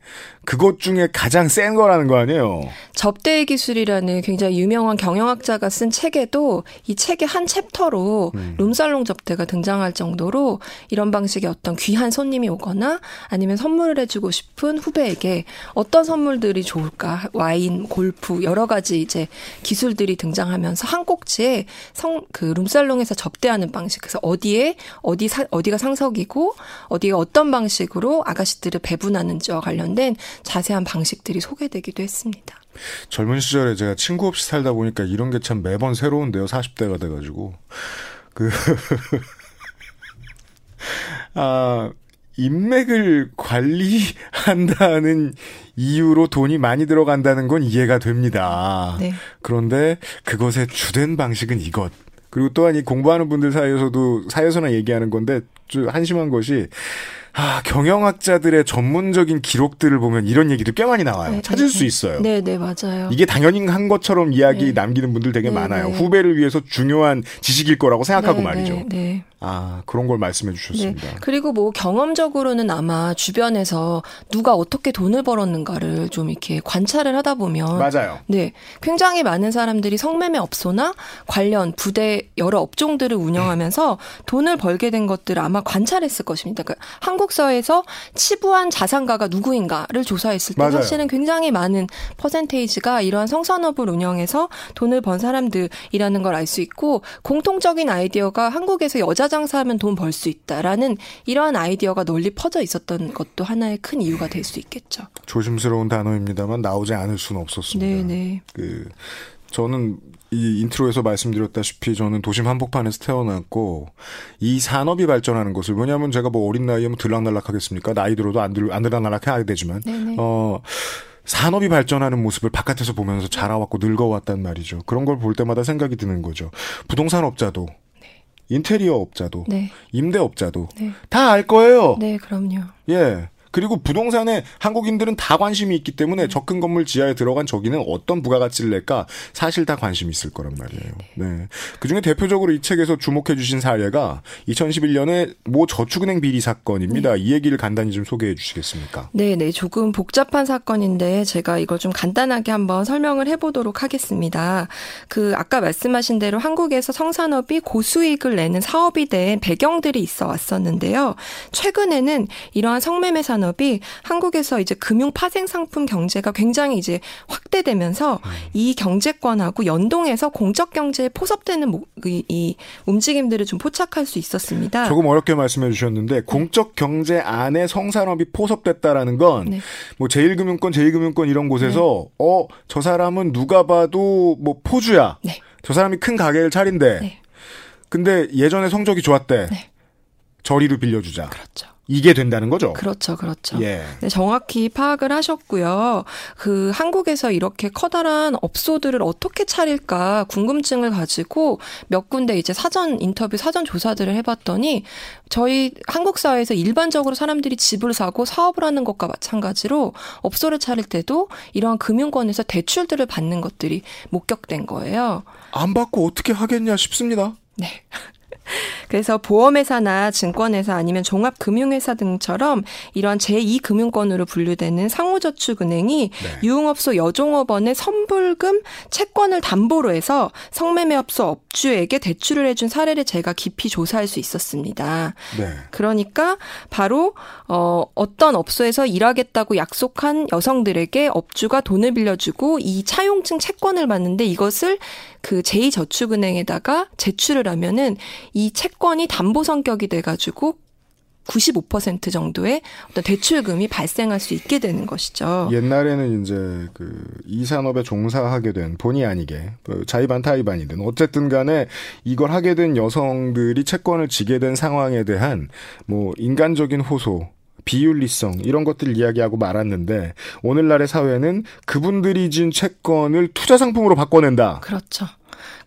그것 중에 가장 센 거라는 거 아니에요? 접대의 기술이라는 굉장히 유명한 경영학자가 쓴 책에도 이 책의 한 챕터로 룸살롱 접대가 등장할 정도로 이런 방식의 어떤 귀한 손님이 오거나 아니면 선물을 해주고 싶은 후배에게 어떤 선물들이 좋을까? 와인, 골프 여러 가지 이제 기술들이 등장하면서 한 꼭지에 성 그 룸살롱에서 접대하는 방식. 그래서 어디에 어디 사, 어디가 상석이고 어디가 어떤 방식으로 아가씨들을 배분하는지와 관련된 자세한 방식들이 소개되기도 했습니다. 젊은 시절에 제가 친구 없이 살다 보니까 이런 게 참 매번 새로운데요. 40대가 돼가지고. 그, <laughs> 아, 인맥을 관리한다는 이유로 돈이 많이 들어간다는 건 이해가 됩니다. 네. 그런데 그것의 주된 방식은 이것. 그리고 또한 이 공부하는 분들 사이에서도 사이에서나 얘기하는 건데 좀 한심한 것이 아, 경영학자들의 전문적인 기록들을 보면 이런 얘기도 꽤 많이 나와요. 네, 찾을 네, 수 네. 있어요. 네, 네, 맞아요. 이게 당연히 한 것처럼 이야기 네. 남기는 분들 되게 네, 많아요. 네. 후배를 위해서 중요한 지식일 거라고 생각하고 네, 말이죠. 네, 네. 아, 그런 걸 말씀해 주셨습니다. 네. 그리고 뭐 경험적으로는 아마 주변에서 누가 어떻게 돈을 벌었는가를 좀 이렇게 관찰을 하다 보면 맞아요. 네. 굉장히 많은 사람들이 성매매 업소나 관련 부대 여러 업종들을 운영하면서 돈을 벌게 된 것들을 아마 관찰했을 것입니다. 그러니까 한국 사회에서 치부한 자산가가 누구인가를 조사했을 때 맞아요. 사실은 굉장히 많은 퍼센테이지가 이러한 성산업을 운영해서 돈을 번 사람들이라는 걸 알 수 있고 공통적인 아이디어가 한국에서 여자 장사하면 돈 벌 수 있다라는 이러한 아이디어가 널리 퍼져 있었던 것도 하나의 큰 이유가 될 수 있겠죠. 조심스러운 단어입니다만 나오지 않을 수는 없었습니다. 네, 네. 그 저는 이 intro에서 말씀드렸다시피 저는 도심 한복판에서 태어났고 이 산업이 발전하는 것을 왜냐하면 제가 뭐 어린 나이에 뭐 들락날락하겠습니까? 나이 들어도 안, 들, 안 들락날락하게 되지만 네네. 어 산업이 발전하는 모습을 바깥에서 보면서 자라왔고 늙어왔단 말이죠. 그런 걸 볼 때마다 생각이 드는 거죠. 부동산 업자도 인테리어 업자도 네. 임대 업자도 네. 다알 거예요. 네, 그럼요. 예. 그리고 부동산에 한국인들은 다 관심이 있기 때문에 저 큰 건물 지하에 들어간 저기는 어떤 부가가치를 낼까 사실 다 관심이 있을 거란 말이에요. 네. 그중에 대표적으로 이 책에서 주목해 주신 사례가 2011년에 모 저축은행 비리 사건입니다. 이 얘기를 간단히 좀 소개해 주시겠습니까? 네, 네. 조금 복잡한 사건인데 제가 이걸 좀 간단하게 한번 설명을 해 보도록 하겠습니다. 그 아까 말씀하신 대로 한국에서 성산업이 고수익을 내는 사업이 된 배경들이 있어 왔었는데요. 최근에는 이러한 성매매 산 업이 한국에서 이제 금융 파생 상품 경제가 굉장히 이제 확대되면서 이 경제권하고 연동해서 공적 경제에 포섭되는 모- 이, 이 움직임들을 좀 포착할 수 있었습니다. 조금 어렵게 말씀해 주셨는데 공적 경제 안에 성산업이 포섭됐다라는 건 네. 뭐 제1금융권, 제2금융권 이런 곳에서 어, 저 사람은 누가 봐도 뭐 포주야. 네. 저 사람이 큰 가게를 차린대. 네. 근데 예전에 성적이 좋았대. 네. 저리로 빌려주자. 그렇죠. 이게 된다는 거죠. 그렇죠, 그렇죠. 예. 네, 정확히 파악을 하셨고요. 그 한국에서 이렇게 커다란 업소들을 어떻게 차릴까 궁금증을 가지고 몇 군데 이제 사전 인터뷰, 사전 조사들을 해봤더니 저희 한국 사회에서 일반적으로 사람들이 집을 사고 사업을 하는 것과 마찬가지로 업소를 차릴 때도 이러한 금융권에서 대출들을 받는 것들이 목격된 거예요. 안 받고 어떻게 하겠냐 싶습니다. 네. 그래서 보험회사나 증권회사 아니면 종합금융회사 등처럼 이런 제2금융권으로 분류되는 상호저축은행이 네. 유흥업소 여종업원의 선불금 채권을 담보로 해서 성매매업소 업주에게 대출을 해준 사례를 제가 깊이 조사할 수 있었습니다. 네. 그러니까 바로 어, 어떤 업소에서 일하겠다고 약속한 여성들에게 업주가 돈을 빌려주고 이 차용증 채권을 받는데 이것을 그 제2저축은행에다가 제출을 하면은 이 채권이 담보 성격이 돼가지고 95% 정도의 어떤 대출금이 발생할 수 있게 되는 것이죠. 옛날에는 이제 그 이 산업에 종사하게 된 본의 아니게 그 자의반 타의반이든 어쨌든 간에 이걸 하게 된 여성들이 채권을 지게 된 상황에 대한 뭐 인간적인 호소 비윤리성 이런 것들 이야기하고 말았는데 오늘날의 사회는 그분들이 진 채권을 투자 상품으로 바꿔낸다. 그렇죠.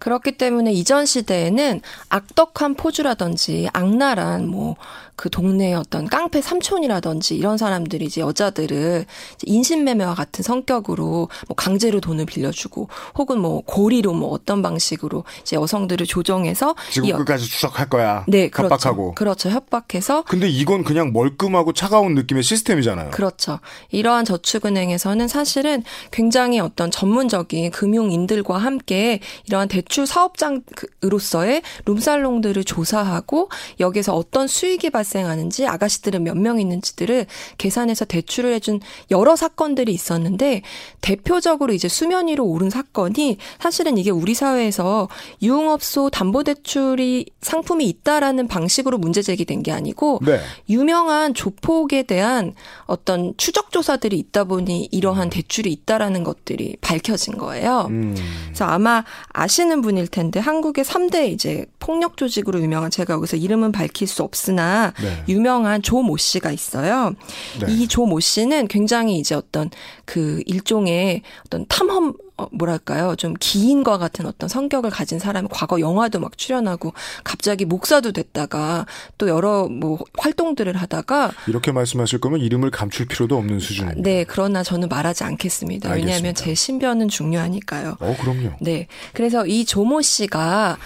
그렇기 때문에 이전 시대에는 악덕한 포주라든지 악랄한 뭐그 동네의 어떤 깡패 삼촌이라든지 이런 사람들이 이제 여자들을 이제 인신매매와 같은 성격으로 뭐 강제로 돈을 빌려주고 혹은 뭐 고리로 뭐 어떤 방식으로 이제 여성들을 조정해서 지금 끝까지 추적할 거야. 네, 그렇죠. 협박하고. 그렇죠. 협박해서. 근데 이건 그냥 멀끔하고 차가운 느낌의 시스템이잖아요. 그렇죠. 이러한 저축은행에서는 사실은 굉장히 어떤 전문적인 금융인들과 함께 이러한 대출 사업장으로서의 룸살롱들을 조사하고 여기서 어떤 수익이 발 발생하는지 아가씨들은 몇 명 있는지들을 계산해서 대출을 해준 여러 사건들이 있었는데 대표적으로 이제 수면 위로 오른 사건이 사실은 이게 우리 사회에서 유흥업소 담보대출이 상품이 있다라는 방식으로 문제 제기된 게 아니고 네. 유명한 조폭에 대한 어떤 추적 조사들이 있다 보니 이러한 대출이 있다라는 것들이 밝혀진 거예요. 음. 그래서 아마 아시는 분일 텐데 한국의 3대 이제 폭력 조직으로 유명한 제가 여기서 이름은 밝힐 수 없으나 네. 유명한 조모 씨가 있어요. 네. 이조 모 씨는 굉장히 이제 어떤 그 일종의 어떤 탐험 어, 뭐랄까요 좀 기인과 같은 어떤 성격을 가진 사람이 과거 영화도 막 출연하고 갑자기 목사도 됐다가 또 여러 뭐 활동들을 하다가 이렇게 말씀하실 거면 이름을 감출 필요도 없는 수준입니다. 네, 그러나 저는 말하지 않겠습니다. 알겠습니다. 왜냐하면 제 신변은 중요하니까요. 어, 그럼요. 네, 그래서 이 조모 씨가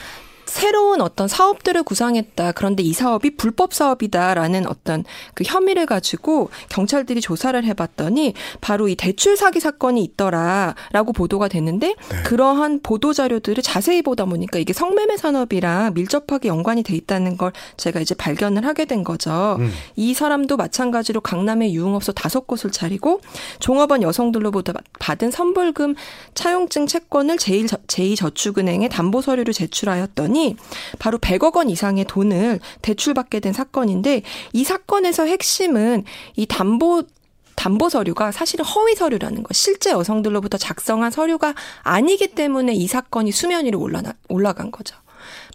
새로운 어떤 사업들을 구상했다. 그런데 이 사업이 불법 사업이다라는 어떤 그 혐의를 가지고 경찰들이 조사를 해봤더니 바로 이 대출 사기 사건이 있더라라고 보도가 됐는데 네. 그러한 보도 자료들을 자세히 보다 보니까 이게 성매매 산업이랑 밀접하게 연관이 돼 있다는 걸 제가 이제 발견을 하게 된 거죠. 음. 이 사람도 마찬가지로 강남의 유흥업소 다섯 곳을 차리고 종업원 여성들로부터 받은 선불금 차용증 채권을 제일 제2저축은행에 담보 서류를 제출하였더니 사건이 바로 100억 원 이상의 돈을 대출받게 된 사건인데 이 사건에서 핵심은 이 담보 담보 서류가 사실은 허위 서류라는 거. 실제 여성들로부터 작성한 서류가 아니기 때문에 이 사건이 수면 위로 올라 올라간 거죠.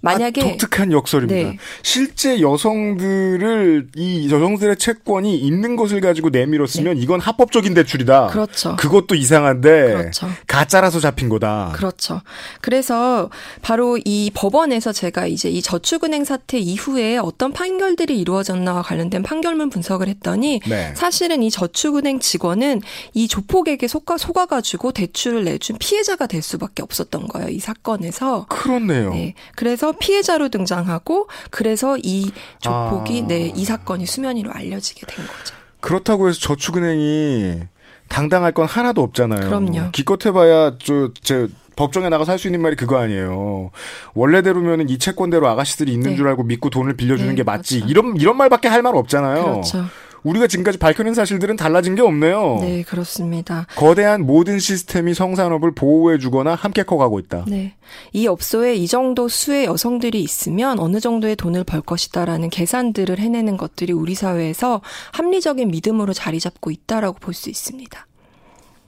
만약에 아, 독특한 역설입니다. 네. 실제 여성들을 이 여성들의 채권이 있는 것을 가지고 내밀었으면 네. 이건 합법적인 대출이다. 그렇죠. 그것도 이상한데 그렇죠. 가짜라서 잡힌 거다. 그렇죠. 그래서 바로 이 법원에서 제가 이제 이 저축은행 사태 이후에 어떤 판결들이 이루어졌나와 관련된 판결문 분석을 했더니 네. 사실은 이 저축은행 직원은 이 조폭에게 속아 속아 가지고 대출을 내준 피해자가 될 수밖에 없었던 거예요. 이 사건에서. 그렇네요. 네. 그래서 피해자로 등장하고 그래서 이 조폭이 아. 네 이 사건이 수면 위로 알려지게 된 거죠. 그렇다고 해서 저축은행이 당당할 건 하나도 없잖아요. 그럼요. 기껏 해봐야 저제 법정에 나가서 할 수 있는 말이 그거 아니에요. 원래대로면은 이 채권대로 아가씨들이 있는 네. 줄 알고 믿고 돈을 빌려주는 네, 게 맞지. 그렇죠. 이런 이런 말밖에 할 말 없잖아요. 그렇죠. 우리가 지금까지 밝혀낸 사실들은 달라진 게 없네요. 네, 그렇습니다. 거대한 모든 시스템이 성산업을 보호해주거나 함께 커가고 있다. 네. 이 업소에 이 정도 수의 여성들이 있으면 어느 정도의 돈을 벌 것이다라는 계산들을 해내는 것들이 우리 사회에서 합리적인 믿음으로 자리 잡고 있다라고 볼 수 있습니다.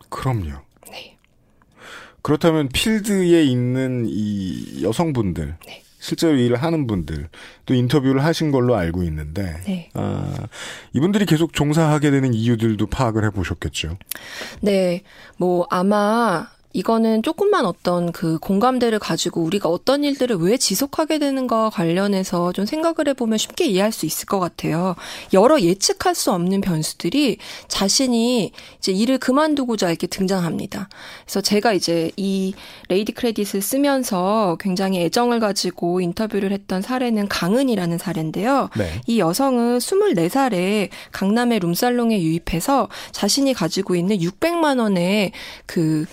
그럼요. 네. 그렇다면 필드에 있는 이 여성분들. 네. 실제로 일을 하는 분들 또 인터뷰를 하신 걸로 알고 있는데 네. 아, 이분들이 계속 종사하게 되는 이유들도 파악을 해보셨겠죠. 네, 뭐 아마 이거는 조금만 어떤 그 공감대를 가지고 우리가 어떤 일들을 왜 지속하게 되는가 관련해서 좀 생각을 해보면 쉽게 이해할 수 있을 것 같아요. 여러 예측할 수 없는 변수들이 자신이 이제 일을 그만두고자 이렇게 등장합니다. 그래서 제가 이제 이 레이디 크레딧을 쓰면서 굉장히 애정을 가지고 인터뷰를 했던 사례는 강은이라는 사례인데요. 네. 이 여성은 24살에 강남의 룸살롱에 유입해서 자신이 가지고 있는 600만 원의 그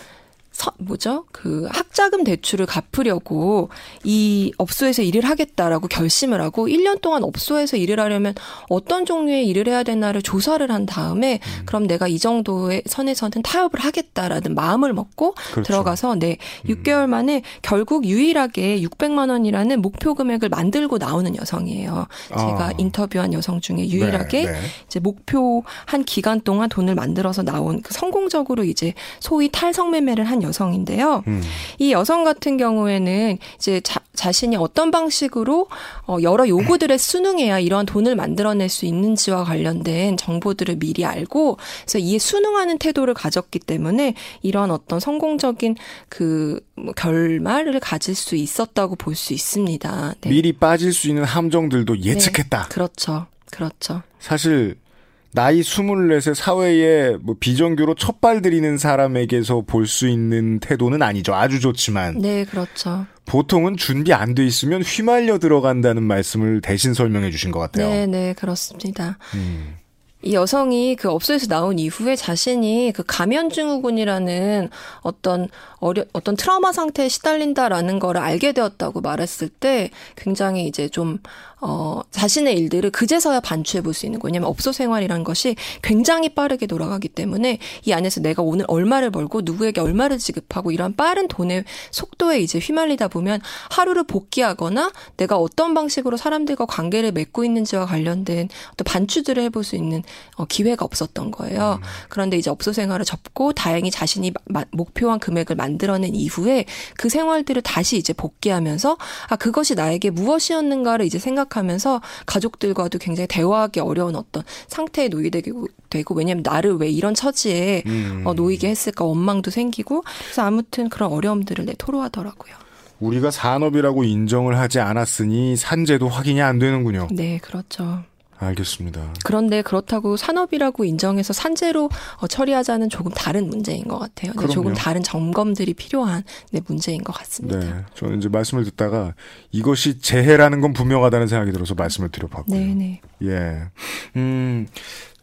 서, 뭐죠? 그 학자금 대출을 갚으려고 이 업소에서 일을 하겠다라고 결심을 하고 1년 동안 업소에서 일을 하려면 어떤 종류의 일을 해야 되나를 조사를 한 다음에 음. 그럼 내가 이 정도의 선에서는 타협을 하겠다라는 마음을 먹고 그렇죠. 들어가서 네 6개월 음. 만에 결국 유일하게 600만 원이라는 목표 금액을 만들고 나오는 여성이에요. 제가 아. 인터뷰한 여성 중에 유일하게 네, 네. 이제 목표 한 기간 동안 돈을 만들어서 나온 그 성공적으로 이제 소위 탈성 매매를 한 여성 여성인데요. 음. 이 여성 같은 경우에는 이제 자, 자신이 어떤 방식으로 어, 여러 요구들에 순응해야 이러한 돈을 만들어낼 수 있는지와 관련된 정보들을 미리 알고 그래서 이에 순응하는 태도를 가졌기 때문에 이런 어떤 성공적인 그뭐 결말을 가질 수 있었다고 볼 수 있습니다. 네. 미리 빠질 수 있는 함정들도 네. 예측했다. 네. 그렇죠. 그렇죠. 사실 나이 24세 사회에 뭐 비정규로 첫발 들이는 사람에게서 볼 수 있는 태도는 아니죠. 아주 좋지만. 네, 그렇죠. 보통은 준비 안 돼 있으면 휘말려 들어간다는 말씀을 대신 설명해 주신 것 같아요. 네, 네, 그렇습니다. 음. 이 여성이 그 업소에서 나온 이후에 자신이 그 가면 증후군이라는 어떤 어려 어떤 트라우마 상태에 시달린다라는 거를 알게 되었다고 말했을 때 굉장히 이제 좀 어, 자신의 일들을 그제서야 반추해 볼 수 있는 거냐면 업소 생활이라는 것이 굉장히 빠르게 돌아가기 때문에 이 안에서 내가 오늘 얼마를 벌고 누구에게 얼마를 지급하고 이런 빠른 돈의 속도에 이제 휘말리다 보면 하루를 복귀하거나 내가 어떤 방식으로 사람들과 관계를 맺고 있는지와 관련된 어떤 반추들을 해볼 수 있는 어, 기회가 없었던 거예요. 음. 그런데 이제 업소 생활을 접고 다행히 자신이 마, 목표한 금액을 만들어낸 이후에 그 생활들을 다시 이제 복귀하면서 아 그것이 나에게 무엇이었는가를 이제 생각 생각하면서 가족들과도 굉장히 대화하기 어려운 어떤 상태에 놓이게 되고 왜냐하면 나를 왜 이런 처지에 음. 어, 놓이게 했을까 원망도 생기고 그래서 아무튼 그런 어려움들을 내 토로하더라고요. 우리가 산업이라고 인정을 하지 않았으니 산재도 확인이 안 되는군요. 네, 그렇죠. 알겠습니다. 그런데 그렇다고 산업이라고 인정해서 산재로 어, 처리하자는 조금 다른 문제인 것 같아요. 네, 조금 다른 점검들이 필요한 네, 문제인 것 같습니다. 네, 저는 이제 말씀을 듣다가 이것이 재해라는 건 분명하다는 생각이 들어서 말씀을 드려봤고요. 네, 네. 예, 음,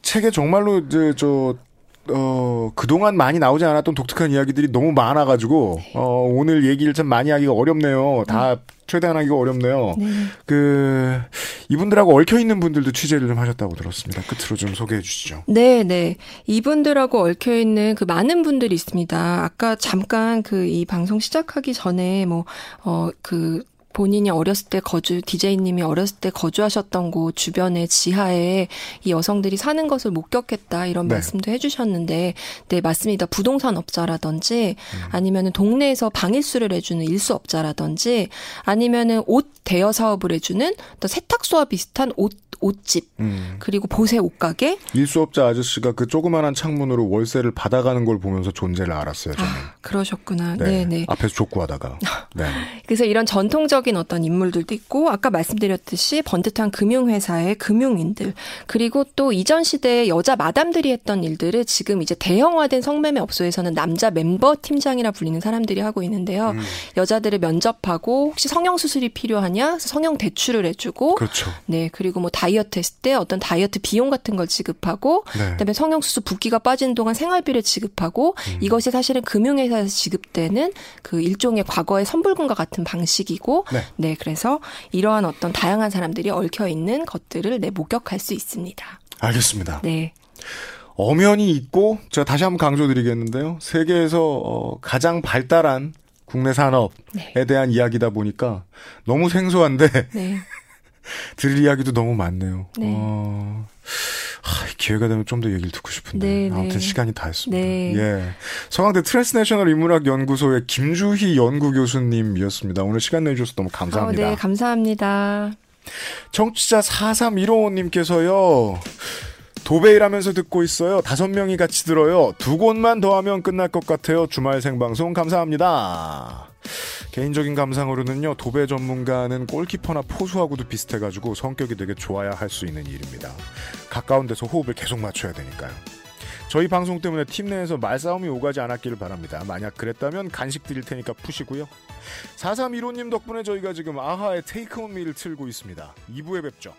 책에 정말로 이제 저 어, 그동안 많이 나오지 않았던 독특한 이야기들이 너무 많아가지고, 네. 어, 오늘 얘기를 참 많이 하기가 어렵네요. 다 음. 최대한 하기가 어렵네요. 네. 그 이분들하고 얽혀 있는 분들도 취재를 좀 하셨다고 들었습니다. 끝으로 좀 소개해 주시죠. 네, 네. 이분들하고 얽혀 있는 그 많은 분들이 있습니다. 아까 잠깐 그 이 방송 시작하기 전에 뭐 어 그 본인이 어렸을 때 거주, 디제이님이 어렸을 때 거주하셨던 곳 주변에 지하에 이 여성들이 사는 것을 목격했다 이런 네. 말씀도 해주셨는데, 네, 맞습니다. 부동산 업자라든지 음. 아니면은 동네에서 방일수를 해주는 일수업자라든지 아니면은 옷 대여 사업을 해주는 또 세탁소와 비슷한 옷 옷집 음. 그리고 보세 옷가게 일수업자 아저씨가 그 조그만한 창문으로 월세를 받아가는 걸 보면서 존재를 알았어요. 저는. 아, 그러셨구나. 네, 네. 앞에서 족구하다가. <laughs> 네. 그래서 이런 전통적 인 어떤 인물들도 있고 아까 말씀드렸듯이 번듯한 금융회사의 금융인들 그리고 또 이전 시대에 여자 마담들이 했던 일들을 지금 이제 대형화된 성매매 업소에서는 남자 멤버 팀장이라 불리는 사람들이 하고 있는데요. 음. 여자들을 면접하고 혹시 성형 수술이 필요하냐 성형 대출을 해주고 그렇죠. 네 그리고 뭐 다이어트 했을 때 어떤 다이어트 비용 같은 걸 지급하고 네. 그다음에 성형 수술 붓기가 빠진 동안 생활비를 지급하고 음. 이것이 사실은 금융회사에서 지급되는 그 일종의 과거의 선불금과 같은 방식이고 네. 네 그래서 이러한 어떤 다양한 사람들이 얽혀 있는 것들을 네 목격할 수 있습니다. 알겠습니다. 네. 엄연히 있고 제가 다시 한번 강조드리겠는데요. 세계에서 어, 가장 발달한 국내 산업에 네. 대한 이야기다 보니까 너무 생소한데 네. <laughs> 들을 이야기도 너무 많네요. 네. 어, 하, 기회가 되면 좀 더 얘기를 듣고 싶은데 네, 네. 아무튼 시간이 다 했습니다. 네. 예, 서강대 트랜스내셔널 인문학 연구소의 김주희 연구 교수님이었습니다. 오늘 시간 내주셔서 너무 감사합니다. 어, 네, 감사합니다. 청취자 4315님께서요. 도배 일 하면서 듣고 있어요. 다섯 명이 같이 들어요. 두 곳만 더 하면 끝날 것 같아요. 주말 생방송 감사합니다. 개인적인 감상으로는요, 도배 전문가는 골키퍼나 포수하고도 비슷해가지고 성격이 되게 좋아야 할 수 있는 일입니다. 가까운 데서 호흡을 계속 맞춰야 되니까요. 저희 방송 때문에 팀 내에서 말싸움이 오가지 않았기를 바랍니다. 만약 그랬다면 간식 드릴 테니까 푸시고요. 4315님 덕분에 저희가 지금 아하의 테이크 온 미를 틀고 있습니다. 2부에 뵙죠.